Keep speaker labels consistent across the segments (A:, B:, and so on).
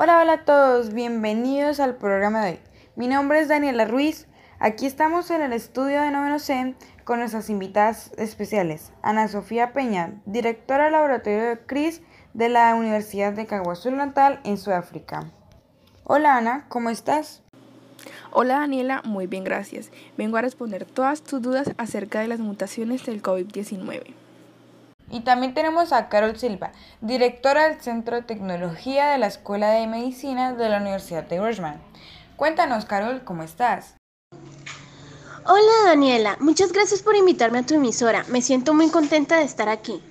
A: Hola, hola a todos, bienvenidos al programa de hoy. Mi nombre es Daniela Ruiz. Aquí estamos en el estudio de Noveno C con nuestras invitadas especiales, Ana Sofía Peña, directora del laboratorio de CRIS de la Universidad de KwaZulu Natal en Sudáfrica. Hola Ana, ¿cómo estás?
B: Hola Daniela, muy bien, gracias. Vengo a responder todas tus dudas acerca de las mutaciones del COVID-19.
A: Y también tenemos a Carol Silva, directora del Centro de Tecnología de la Escuela de Medicina de la Universidad de Georgetown. Cuéntanos, Carol, ¿cómo estás?
C: Hola Daniela, muchas gracias por invitarme a tu emisora. Me siento muy contenta de estar aquí.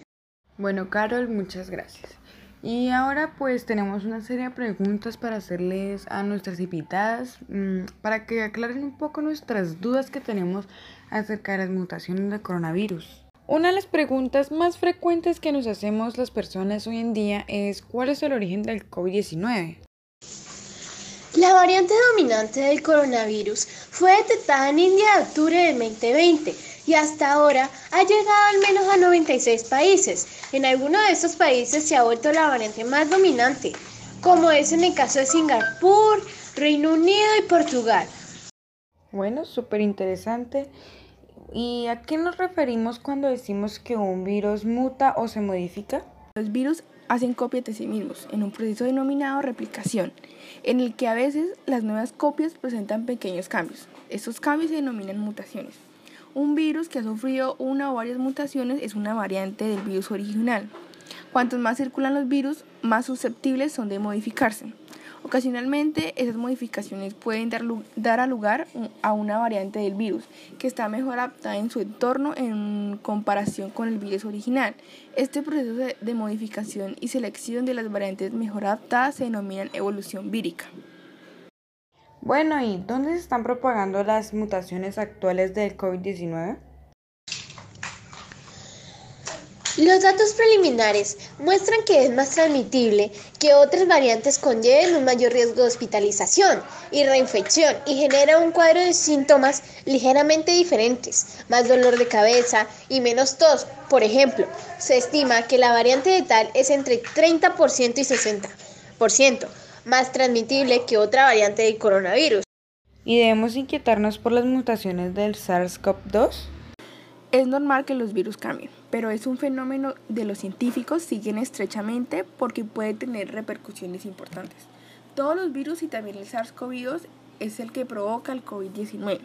A: Bueno, Carol, muchas gracias. Y ahora pues tenemos una serie de preguntas para hacerles a nuestras invitadas mm, para que aclaren un poco nuestras dudas que tenemos acerca de las mutaciones del coronavirus. Una de las preguntas más frecuentes que nos hacemos las personas hoy en día es ¿cuál es el origen del COVID-19?
C: La variante dominante del coronavirus fue detectada en India en octubre del 2020 y hasta ahora ha llegado al menos a 96 países. En algunos de estos países se ha vuelto la variante más dominante, como es en el caso de Singapur, Reino Unido y Portugal.
A: Bueno, súper interesante. ¿Y a qué nos referimos cuando decimos que un virus muta o se modifica?
B: Los virus hacen copias de sí mismos en un proceso denominado replicación, en el que a veces las nuevas copias presentan pequeños cambios. Estos cambios se denominan mutaciones. Un virus que ha sufrido una o varias mutaciones es una variante del virus original. Cuantos más circulan los virus, más susceptibles son de modificarse. Ocasionalmente, esas modificaciones pueden dar, a lugar a una variante del virus que está mejor adaptada en su entorno en comparación con el virus original. Este proceso de modificación y selección de las variantes mejor adaptadas se denomina evolución vírica.
A: Bueno, ¿y dónde se están propagando las mutaciones actuales del COVID-19?
C: Los datos preliminares muestran que es más transmitible que otras variantes conlleven un mayor riesgo de hospitalización y reinfección y genera un cuadro de síntomas ligeramente diferentes, más dolor de cabeza y menos tos. Por ejemplo, se estima que la variante de tal es entre 30% y 60% más transmitible que otra variante del coronavirus.
A: ¿Y debemos inquietarnos por las mutaciones del SARS-CoV-2?
B: Es normal que los virus cambien, pero es un fenómeno de los científicos siguen estrechamente porque puede tener repercusiones importantes. Todos los virus y también el SARS-CoV-2 es el que provoca el COVID-19.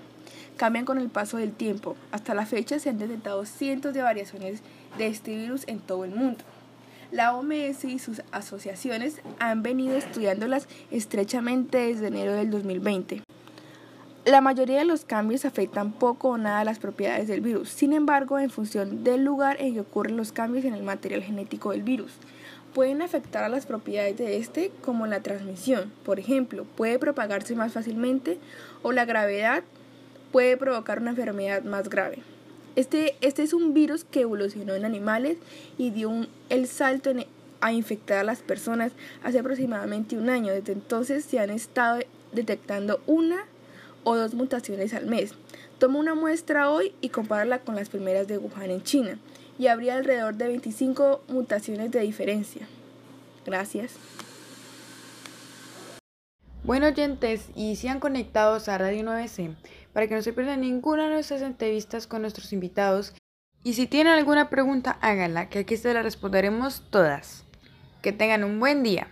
B: Cambian con el paso del tiempo. Hasta la fecha se han detectado cientos de variaciones de este virus en todo el mundo. La OMS y sus asociaciones han venido estudiándolas estrechamente desde enero del 2020. La mayoría de los cambios afectan poco o nada las propiedades del virus. Sin embargo, en función del lugar en que ocurren los cambios en el material genético del virus, pueden afectar a las propiedades de este como la transmisión. Por ejemplo, puede propagarse más fácilmente o la gravedad puede provocar una enfermedad más grave. Este, este es un virus que evolucionó en animales y dio el salto a infectar a las personas hace aproximadamente un año. Desde entonces se han estado detectando una o dos mutaciones al mes. Toma una muestra hoy y compárala con las primeras de Wuhan en China y habría alrededor de 25 mutaciones de diferencia. Gracias.
A: Bueno oyentes, y sean conectados a Radio 9C para que no se pierdan ninguna de nuestras entrevistas con nuestros invitados. Y si tienen alguna pregunta, háganla, que aquí se la responderemos todas. Que tengan un buen día.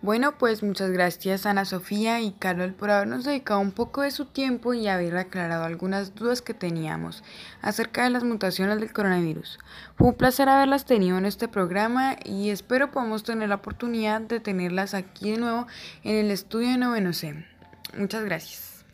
A: Bueno, pues muchas gracias Ana Sofía y Carol por habernos dedicado un poco de su tiempo y haber aclarado algunas dudas que teníamos acerca de las mutaciones del coronavirus. Fue un placer haberlas tenido en este programa y espero podamos tener la oportunidad de tenerlas aquí de nuevo en el estudio de Noveno C. Muchas gracias.